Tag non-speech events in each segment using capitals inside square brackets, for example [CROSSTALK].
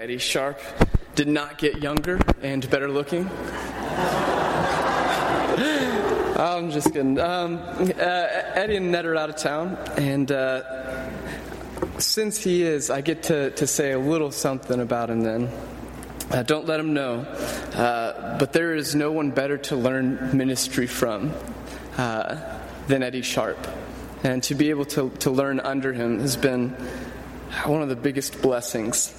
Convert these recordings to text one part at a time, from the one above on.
Eddie Sharp did not get younger and better looking. [LAUGHS] I'm just kidding. Um, uh, Eddie and Ned are out of town, and uh, since he is, I get to, to say a little something about him then. Uh, don't let him know. Uh, but there is no one better to learn ministry from uh, than Eddie Sharp. And to be able to, to learn under him has been one of the biggest blessings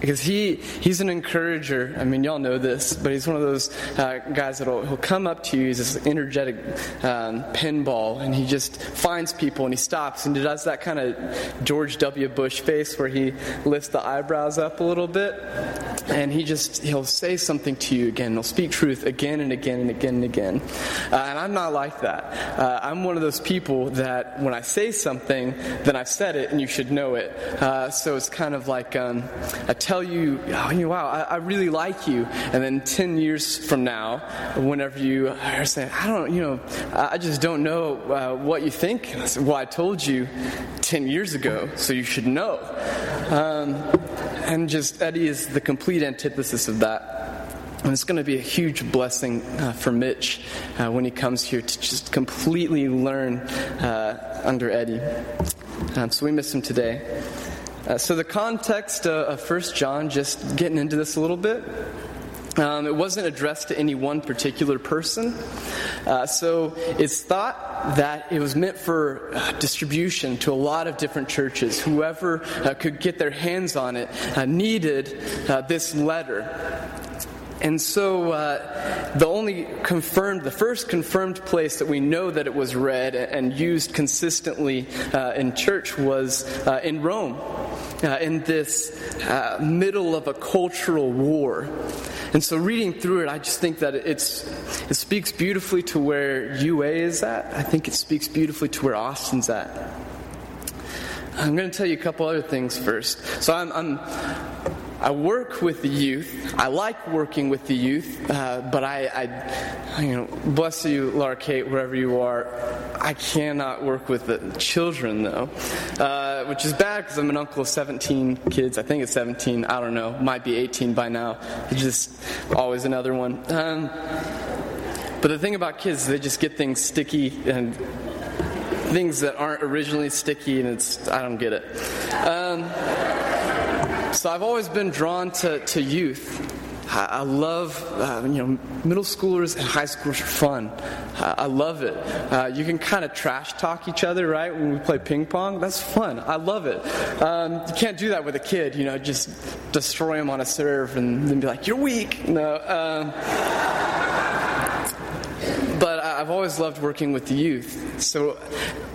because he he's an encourager. I mean, y'all know this, but he's one of those uh, guys that'll he'll come up to you. He's this energetic um, pinball, and he just finds people and he stops and he does that kind of George W. Bush face where he lifts the eyebrows up a little bit, and he just he'll say something to you again. He'll speak truth again and again and again and again. Uh, and I'm not like that. Uh, I'm one of those people that when I say something, then I've said it, and you should know it. Uh, so it's kind of like um, a tell you, oh, wow, I, I, really like you. And then 10 years from now, whenever you are saying, I don't, you know, I just don't know uh, what you think. I said, well, I told you 10 years ago, so you should know. Um, and just Eddie is the complete antithesis of that. And it's going to be a huge blessing uh, for Mitch uh, when he comes here to just completely learn uh, under Eddie. Um, so we miss him today. Uh, so, the context uh, of First John, just getting into this a little bit, um, it wasn't addressed to any one particular person. Uh, so it's thought that it was meant for uh, distribution to a lot of different churches. Whoever uh, could get their hands on it uh, needed uh, this letter. And so uh, the only confirmed, the first confirmed place that we know that it was read and used consistently in church was in Rome uh, in this uh, middle of a cultural war. And so, reading through it, I just think that it's, it speaks beautifully to where UA is at. I think it speaks beautifully to where Austin's at. I'm going to tell you a couple other things first. So, I'm, I'm I work with the youth. I like working with the youth, uh, but I, I, you know, bless you, Laura Kate, wherever you are. I cannot work with the children though, uh, which is bad because I'm an uncle of 17 kids. I think it's 17. I don't know. Might be 18 by now. It's just always another one. Um, but the thing about kids, they just get things sticky and things that aren't originally sticky, and it's I don't get it. Um, so I've always been drawn to, to youth. I love, uh, you know, middle schoolers and high schoolers are fun. I love it. Uh, you can kind of trash talk each other, right, when we play ping pong. That's fun. I love it. Um, you can't do that with a kid, you know, just destroy them on a serve and then be like, you're weak. No. Um, I've always loved working with the youth. So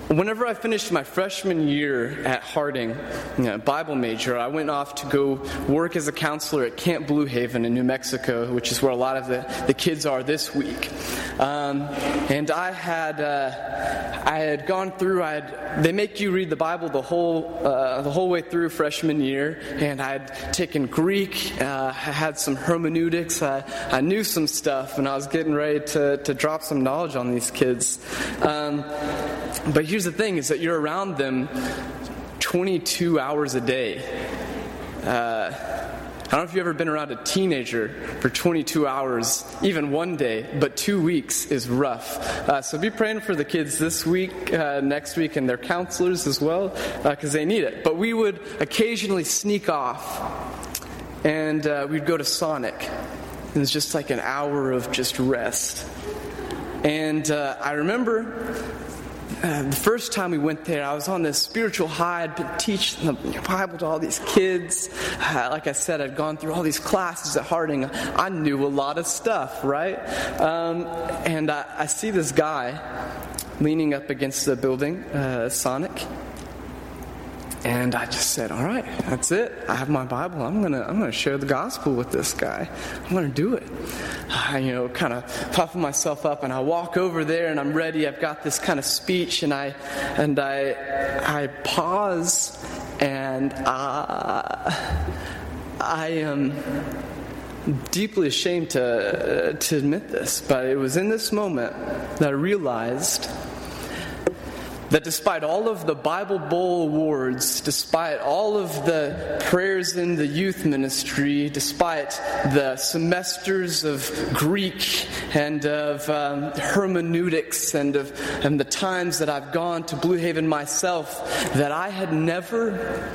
whenever I finished my freshman year at Harding, know, Bible major, I went off to go work as a counselor at Camp Blue Haven in New Mexico, which is where a lot of the, the kids are this week. Um, and I had uh, I had gone through. I had they make you read the Bible the whole uh, the whole way through freshman year, and I had taken Greek. Uh, I had some hermeneutics. I, I knew some stuff, and I was getting ready to to drop some knowledge on these kids. Um, but here's the thing: is that you're around them 22 hours a day. Uh, I don't know if you've ever been around a teenager for 22 hours, even one day, but two weeks is rough. Uh, so be praying for the kids this week, uh, next week, and their counselors as well, because uh, they need it. But we would occasionally sneak off, and uh, we'd go to Sonic. And it's just like an hour of just rest. And uh, I remember uh, the first time we went there, I was on this spiritual high. I'd been teaching the Bible to all these kids. Uh, like I said, I'd gone through all these classes at Harding. I knew a lot of stuff, right? Um, and I, I, see this guy leaning up against the building, uh, Sonic. And I just said, "All right, that's it. I have my Bible. I'm gonna, I'm gonna share the gospel with this guy. I'm gonna do it." I, you know, kind of puffing myself up, and I walk over there, and I'm ready. I've got this kind of speech, and I, and I, I pause, and uh, I am deeply ashamed to uh, to admit this, but it was in this moment that I realized That despite all of the Bible Bowl awards, despite all of the prayers in the youth ministry, despite the semesters of Greek and of um, hermeneutics and of and the times that I've gone to Blue Haven myself, that I had never,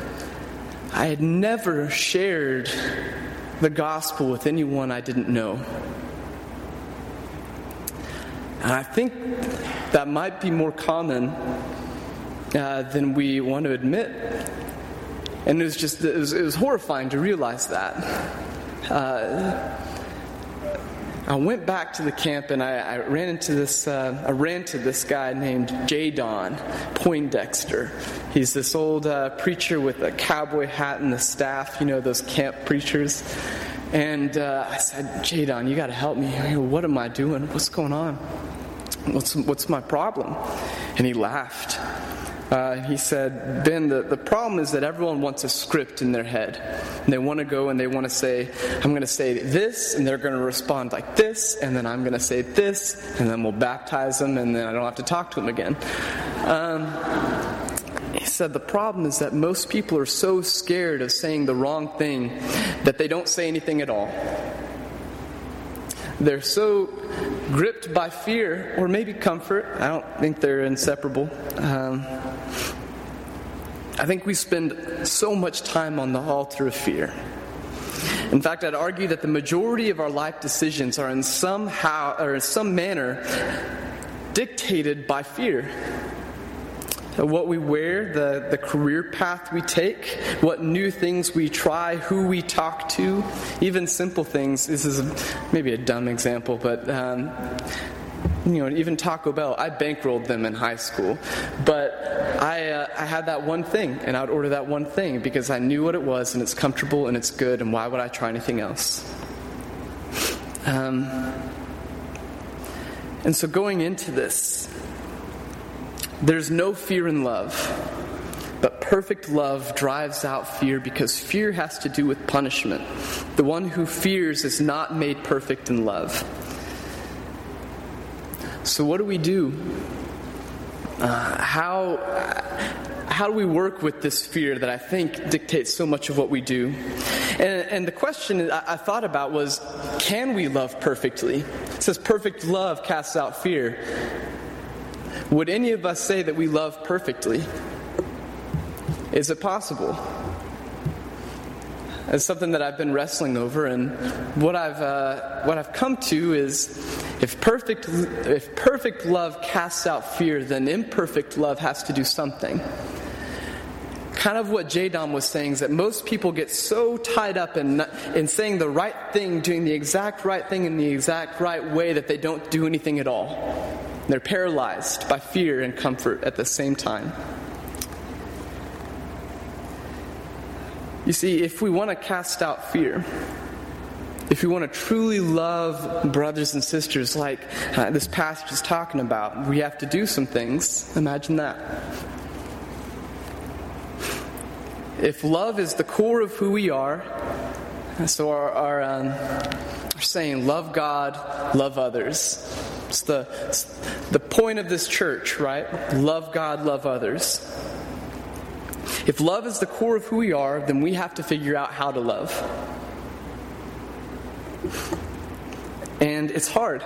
I had never shared the gospel with anyone I didn't know. And I think that might be more common uh, than we want to admit. And it was just, it was, it was horrifying to realize that. Uh, I went back to the camp and I, I ran into this. Uh, I ran to this guy named J. Don Poindexter. He's this old uh, preacher with a cowboy hat and the staff. You know those camp preachers. And uh, I said, J. Don, you got to help me. What am I doing? What's going on? What's what's my problem? And he laughed. Uh, he said, Ben, the, the problem is that everyone wants a script in their head. And they want to go and they want to say, I'm going to say this, and they're going to respond like this, and then I'm going to say this, and then we'll baptize them, and then I don't have to talk to them again. Um, he said, The problem is that most people are so scared of saying the wrong thing that they don't say anything at all. They're so gripped by fear, or maybe comfort. I don't think they're inseparable. Um, I think we spend so much time on the altar of fear. In fact, I'd argue that the majority of our life decisions are in somehow or in some manner dictated by fear. What we wear, the, the career path we take, what new things we try, who we talk to, even simple things. This is maybe a dumb example, but um, you know, even Taco Bell, I bankrolled them in high school. But I, uh, I had that one thing, and I would order that one thing because I knew what it was, and it's comfortable, and it's good, and why would I try anything else? Um, and so going into this, there's no fear in love. But perfect love drives out fear because fear has to do with punishment. The one who fears is not made perfect in love. So, what do we do? Uh, how, how do we work with this fear that I think dictates so much of what we do? And, and the question I, I thought about was can we love perfectly? It says, perfect love casts out fear. Would any of us say that we love perfectly? Is it possible? It's something that I've been wrestling over, and what I've uh, what I've come to is, if perfect if perfect love casts out fear, then imperfect love has to do something. Kind of what J. Don was saying is that most people get so tied up in in saying the right thing, doing the exact right thing in the exact right way that they don't do anything at all. They're paralyzed by fear and comfort at the same time. You see, if we want to cast out fear, if we want to truly love brothers and sisters like uh, this passage is talking about, we have to do some things. Imagine that. If love is the core of who we are, so our, our, um, saying, love God, love others. It's the, it's the point of this church, right? Love God, love others. If love is the core of who we are, then we have to figure out how to love. And it's hard.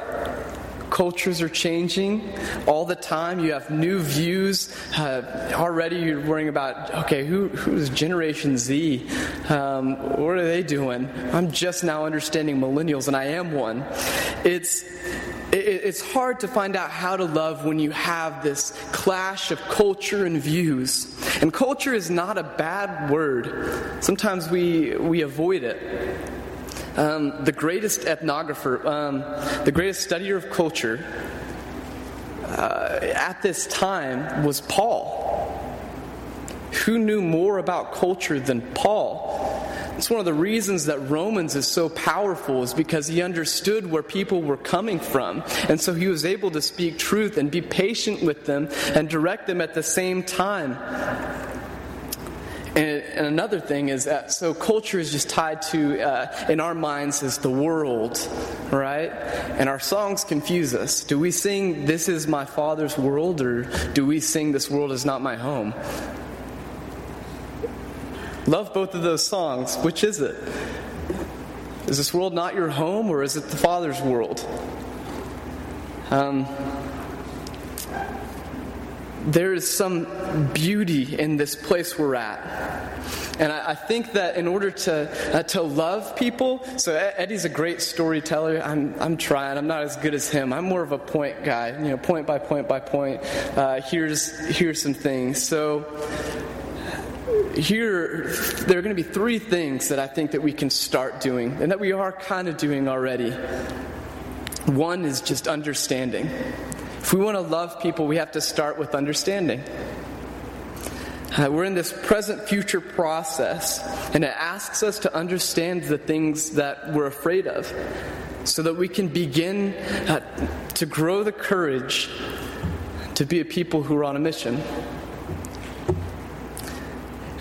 Cultures are changing all the time. You have new views. Uh, already you're worrying about, okay, who, who's Generation Z? Um, what are they doing? I'm just now understanding millennials, and I am one. It's it's hard to find out how to love when you have this clash of culture and views. And culture is not a bad word. Sometimes we, we avoid it. Um, the greatest ethnographer, um, the greatest studier of culture uh, at this time was Paul. Who knew more about culture than Paul? It's one of the reasons that Romans is so powerful is because he understood where people were coming from. And so he was able to speak truth and be patient with them and direct them at the same time. And, another thing is that so culture is just tied to, uh, in our minds, is the world, right? And our songs confuse us. Do we sing, This is my Father's world, or do we sing, This world is not my home? Love both of those songs. Which is it? Is this world not your home, or is it the Father's world? Um, there is some beauty in this place we're at. And I, I think that in order to, uh, to love people, so Eddie's a great storyteller. I'm, I'm trying. I'm not as good as him. I'm more of a point guy, you know, point by point by point. Uh, here's, here's some things. So here, there are going to be three things that I think that we can start doing, and that we are kind of doing already. One is just understanding. If we want to love people, we have to start with understanding. Uh, we're in this present future process, and it asks us to understand the things that we're afraid of so that we can begin uh, to grow the courage to be a people who are on a mission.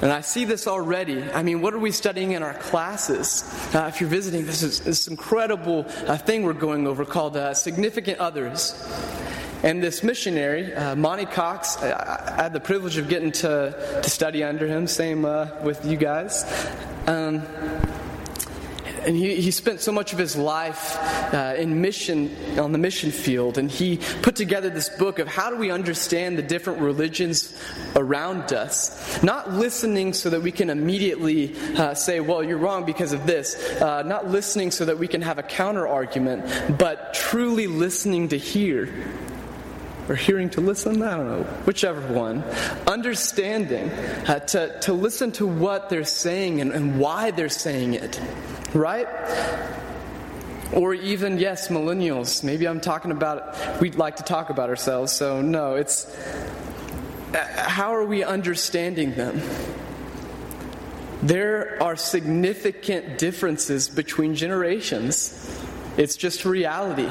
And I see this already. I mean, what are we studying in our classes? Uh, if you're visiting, this is this incredible uh, thing we're going over called uh, Significant Others. And this missionary, uh, Monte Cox, I, I, had the privilege of getting to, to study under him, same uh, with you guys. Um, and he, he spent so much of his life uh, in mission on the mission field. And he put together this book of how do we understand the different religions around us. Not listening so that we can immediately uh, say well you're wrong because of this. Uh, not listening so that we can have a counter argument but truly listening to hear. Or hearing to listen, I don't know, whichever one. Understanding, uh, to, to listen to what they're saying and, and why they're saying it, right? Or even, yes, millennials. Maybe I'm talking about, we'd like to talk about ourselves, so no, it's uh, how are we understanding them? There are significant differences between generations. It's just reality.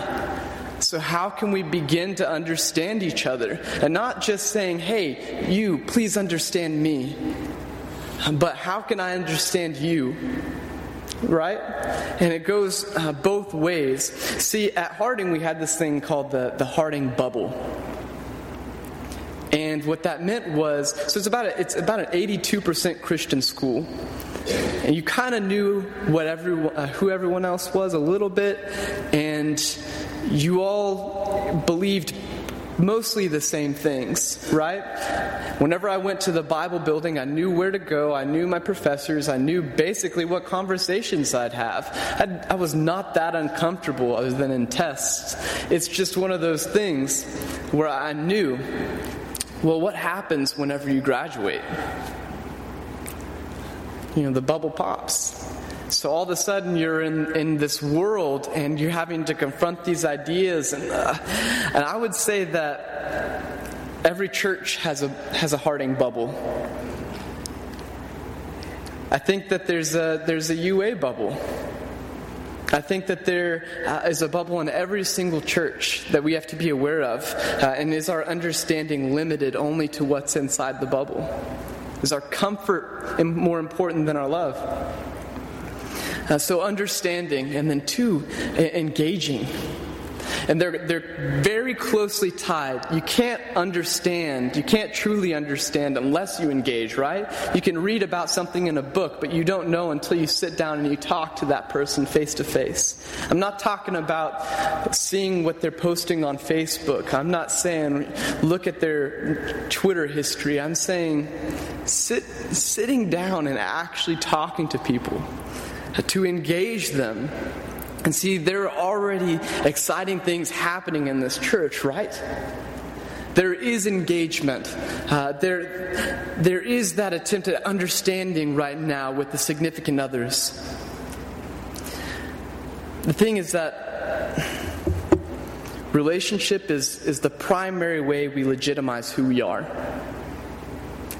So, how can we begin to understand each other? And not just saying, hey, you, please understand me, but how can I understand you? Right? And it goes uh, both ways. See, at Harding, we had this thing called the, the Harding bubble. And what that meant was so it's about, a, it's about an 82% Christian school. And you kind of knew what everyone, uh, who everyone else was a little bit, and you all believed mostly the same things, right? Whenever I went to the Bible building, I knew where to go. I knew my professors. I knew basically what conversations I'd have. I'd, I was not that uncomfortable other than in tests. It's just one of those things where I knew, well, what happens whenever you graduate? You know, the bubble pops. So all of a sudden you're in, in this world and you're having to confront these ideas. And, uh, and I would say that every church has a, has a Harding bubble. I think that there's a, there's a UA bubble. I think that there uh, is a bubble in every single church that we have to be aware of. Uh, and is our understanding limited only to what's inside the bubble? Is our comfort more important than our love? Uh, so understanding, and then two, engaging. And they're, they're very closely tied. You can't understand, you can't truly understand unless you engage, right? You can read about something in a book, but you don't know until you sit down and you talk to that person face to face. I'm not talking about seeing what they're posting on Facebook. I'm not saying look at their Twitter history. I'm saying sit, sitting down and actually talking to people to engage them. And see, there are already exciting things happening in this church, right? There is engagement. Uh, there, there is that attempt at understanding right now with the significant others. The thing is that relationship is, is the primary way we legitimize who we are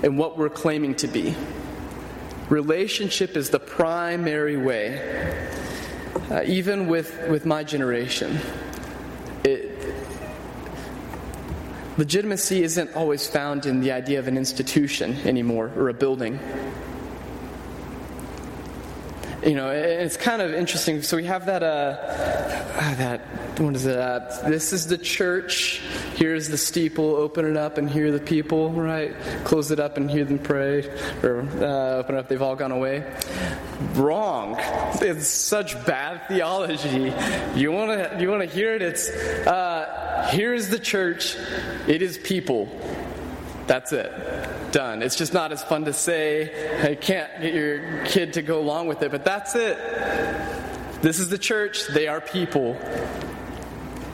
and what we're claiming to be. Relationship is the primary way, uh, even with, with my generation. It, legitimacy isn't always found in the idea of an institution anymore or a building. you know, it's kind of interesting. So we have that, uh, that, what is? Uh, this is the church. Here's the steeple. Open it up and hear the people, right? Close it up and hear them pray. Or uh, open it up, they've all gone away. Wrong. It's such bad theology. You want to you wanna hear it? It's, uh, here's the church. It is people. That's it done. It's just not as fun to say. I can't get your kid to go along with it, but that's it. This is the church, they are people.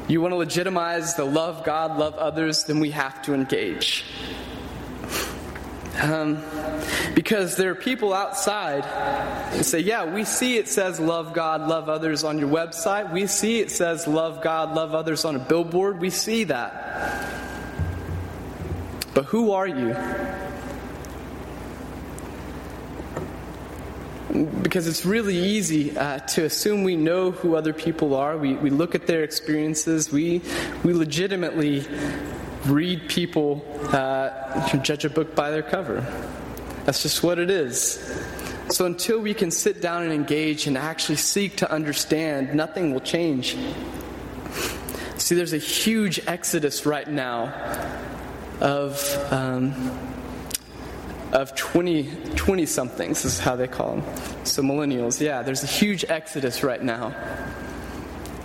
You want to legitimize the love God, love others, then we have to engage. Um, because there are people outside who say, Yeah, we see it says love God, love others on your website. We see it says love God, love others on a billboard. We see that. But who are you? Because it's really easy uh, to assume we know who other people are. We, we look at their experiences. We, we legitimately read people, uh, judge a book by their cover. That's just what it is. So until we can sit down and engage and actually seek to understand, nothing will change. See, there's a huge exodus right now of. Um, of 20, 20 somethings, is how they call them. So, millennials, yeah, there's a huge exodus right now.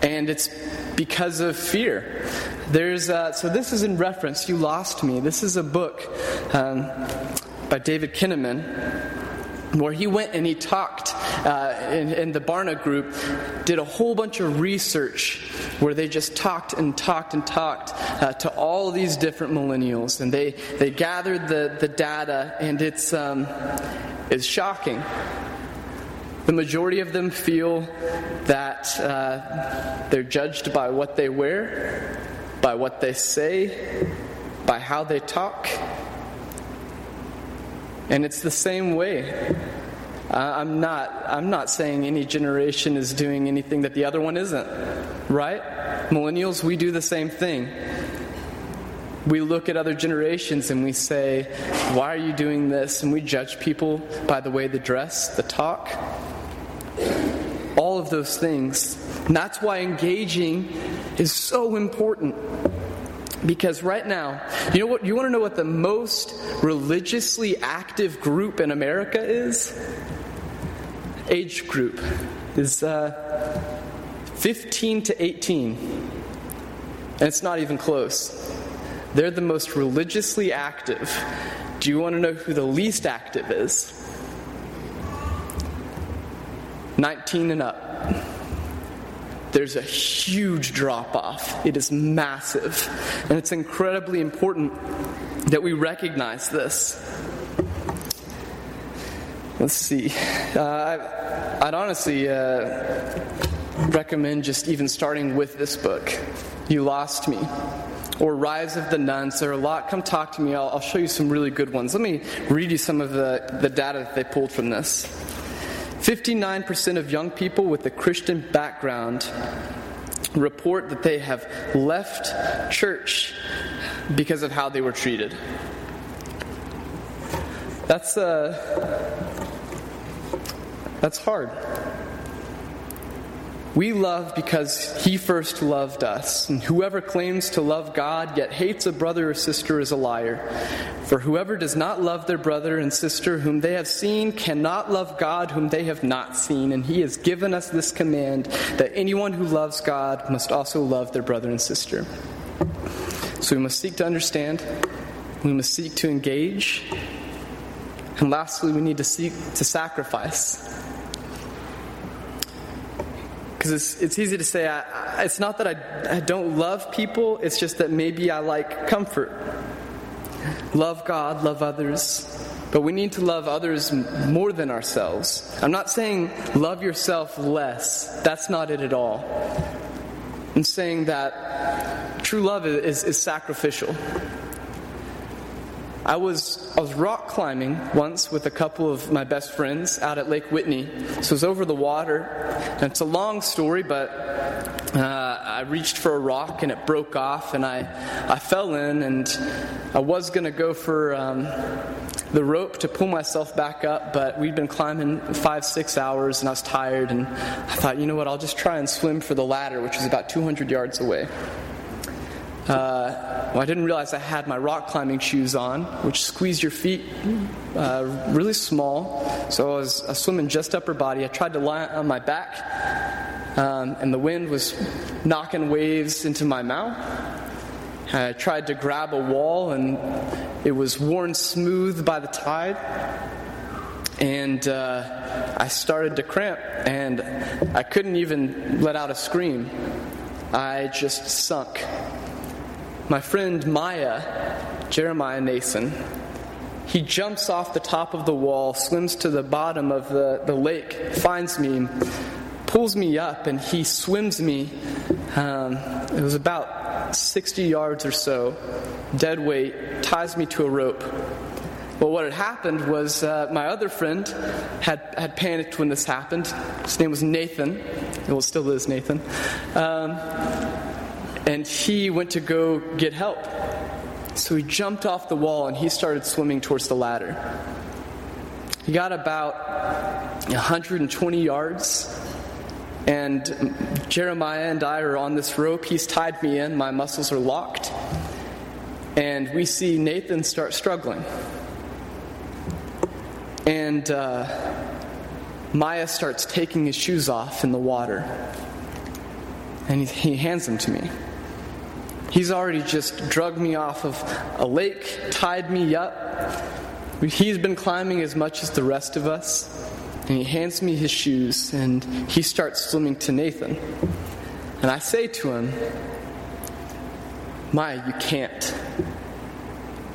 And it's because of fear. There's, uh, so this is in reference, You Lost Me. This is a book um, by David Kinnaman where he went and he talked uh, in, in, the Barna group, did a whole bunch of research where they just talked and talked and talked uh, to all these different millennials, and they, they gathered the, the data, and it's, um, it's shocking. The majority of them feel that uh, they're judged by what they wear, by what they say, by how they talk, and it's the same way. I'm not I'm not saying any generation is doing anything that the other one isn't. Right? Millennials, we do the same thing. We look at other generations and we say, Why are you doing this? And we judge people by the way they dress, the talk, all of those things. And that's why engaging is so important. Because right now, you know what? You want to know what the most religiously active group in America is? Age group is uh, 15 to 18. And it's not even close. They're the most religiously active. Do you want to know who the least active is? 19 and up there's a huge drop off. It is massive. And it's incredibly important that we recognize this. Let's see. Uh, I'd honestly uh, recommend just even starting with this book, You Lost Me, or Rise of the Nones. There are a lot. Come talk to me. I'll, I'll show you some really good ones. Let me read you some of the, the data that they pulled from this. 59% of young people with a Christian background report that they have left church because of how they were treated. That's uh, that's hard. We love because he first loved us. And whoever claims to love God yet hates a brother or sister is a liar. For whoever does not love their brother and sister whom they have seen cannot love God whom they have not seen. And he has given us this command that anyone who loves God must also love their brother and sister. So we must seek to understand, we must seek to engage, and lastly, we need to seek to sacrifice. Because it's, it's easy to say, I, it's not that I, I don't love people, it's just that maybe I like comfort. Love God, love others. But we need to love others more than ourselves. I'm not saying love yourself less. That's not it at all. I'm saying that true love is, is sacrificial. I was I was rock climbing once with a couple of my best friends out at Lake Whitney. So it was over the water, and it's a long story, but uh, I reached for a rock and it broke off, and I I fell in, and I was gonna go for. Um, the rope to pull myself back up, but we'd been climbing five, six hours and I was tired. And I thought, you know what, I'll just try and swim for the ladder, which was about 200 yards away. Uh, well, I didn't realize I had my rock climbing shoes on, which squeeze your feet uh, really small. So I was, I was, swimming just upper body. I tried to lie on my back, um, and the wind was knocking waves into my mouth. I tried to grab a wall, and it was worn smooth by the tide. And uh, I started to cramp, and I couldn't even let out a scream. I just sunk. My friend Maya, Jeremiah Nason, he jumps off the top of the wall, swims to the bottom of the, the lake, finds me, pulls me up, and he swims me. Um, it was about 60 yards or so, dead weight, ties me to a rope. Well, what had happened was uh, my other friend had, had panicked when this happened. His name was Nathan. Well, still is Nathan. Um, and he went to go get help. So he jumped off the wall and he started swimming towards the ladder. He got about 120 yards, and Jeremiah and I are on this rope. He's tied me in, my muscles are locked, and we see Nathan start struggling. And uh, Maya starts taking his shoes off in the water, and he, he hands them to me. He's already just drugged me off of a lake, tied me up. He's been climbing as much as the rest of us. And he hands me his shoes and he starts swimming to Nathan. And I say to him, Maya, you can't.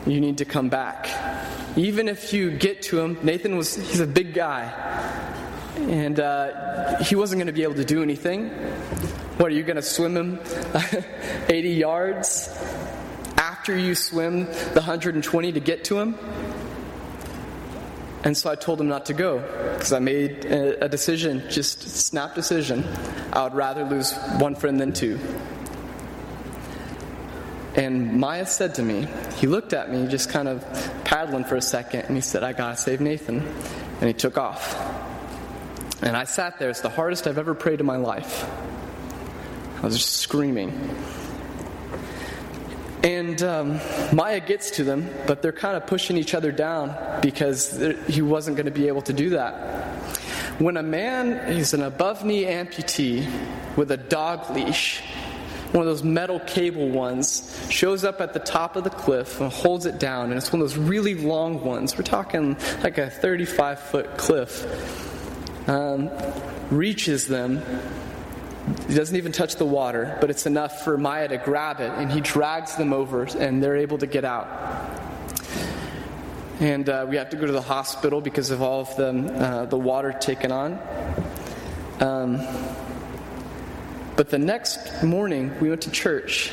You need to come back. Even if you get to him, Nathan was, he's a big guy. And uh, he wasn't going to be able to do anything. What, are you going to swim him [LAUGHS] 80 yards after you swim the 120 to get to him? And so I told him not to go because I made a decision, just snap decision. I would rather lose one friend than two. And Maya said to me, he looked at me, just kind of paddling for a second, and he said, I gotta save Nathan. And he took off. And I sat there. It's the hardest I've ever prayed in my life. I was just screaming. And um, Maya gets to them, but they're kind of pushing each other down because he wasn't going to be able to do that. When a man is an above knee amputee with a dog leash, one of those metal cable ones, shows up at the top of the cliff and holds it down, and it's one of those really long ones. We're talking like a 35 foot cliff. Um, reaches them he doesn't even touch the water, but it's enough for Maya to grab it, and he drags them over, and they're able to get out. And uh, we have to go to the hospital because of all of the, uh, the water taken on. Um, but the next morning, we went to church,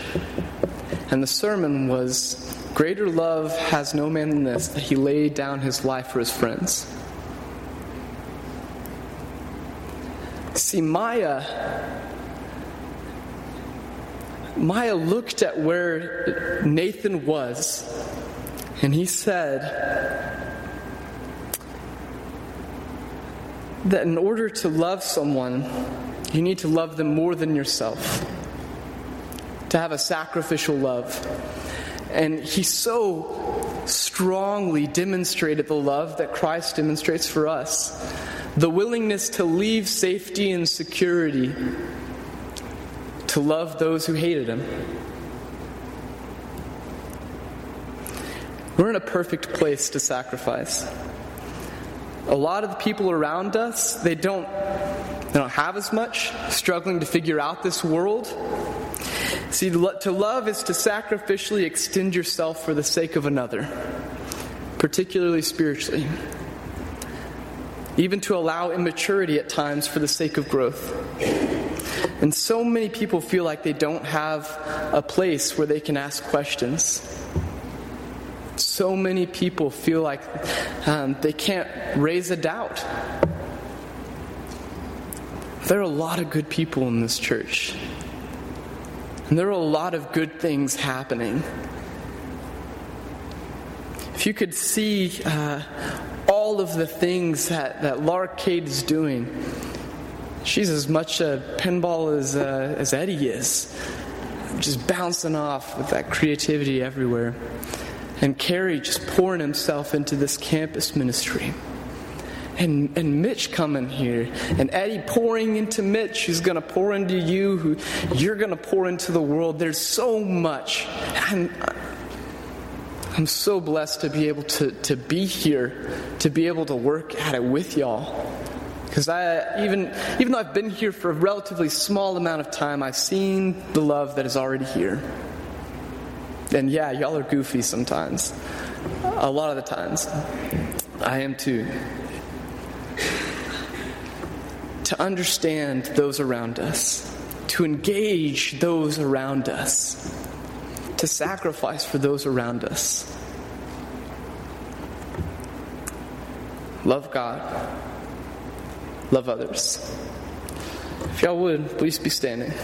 and the sermon was Greater love has no man than this, that he laid down his life for his friends. See, Maya Maya looked at where Nathan was and he said that in order to love someone, you need to love them more than yourself, to have a sacrificial love. And he so strongly demonstrated the love that Christ demonstrates for us the willingness to leave safety and security to love those who hated him. We're in a perfect place to sacrifice. A lot of the people around us, they don't they don't have as much, struggling to figure out this world. See, to love is to sacrificially extend yourself for the sake of another, particularly spiritually. Even to allow immaturity at times for the sake of growth. And so many people feel like they don't have a place where they can ask questions. so many people feel like um, they can't raise a doubt. There are a lot of good people in this church. And there are a lot of good things happening. If you could see uh, all of the things that, that Laura Kate is doing, she's as much a pinball as, uh, as Eddie is, just bouncing off with that creativity everywhere. And Carrie just pouring himself into this campus ministry and, and Mitch coming here, and Eddie pouring into Mitch, who's going to pour into you, who you're going to pour into the world. There's so much. I'm, I'm so blessed to be able to, to be here, to be able to work at it with y'all. Because I even even though I've been here for a relatively small amount of time, I've seen the love that is already here. And yeah, y'all are goofy sometimes. A lot of the times. I am too to understand those around us, to engage those around us, to sacrifice for those around us. Love God, love others. If y'all would, please be standing.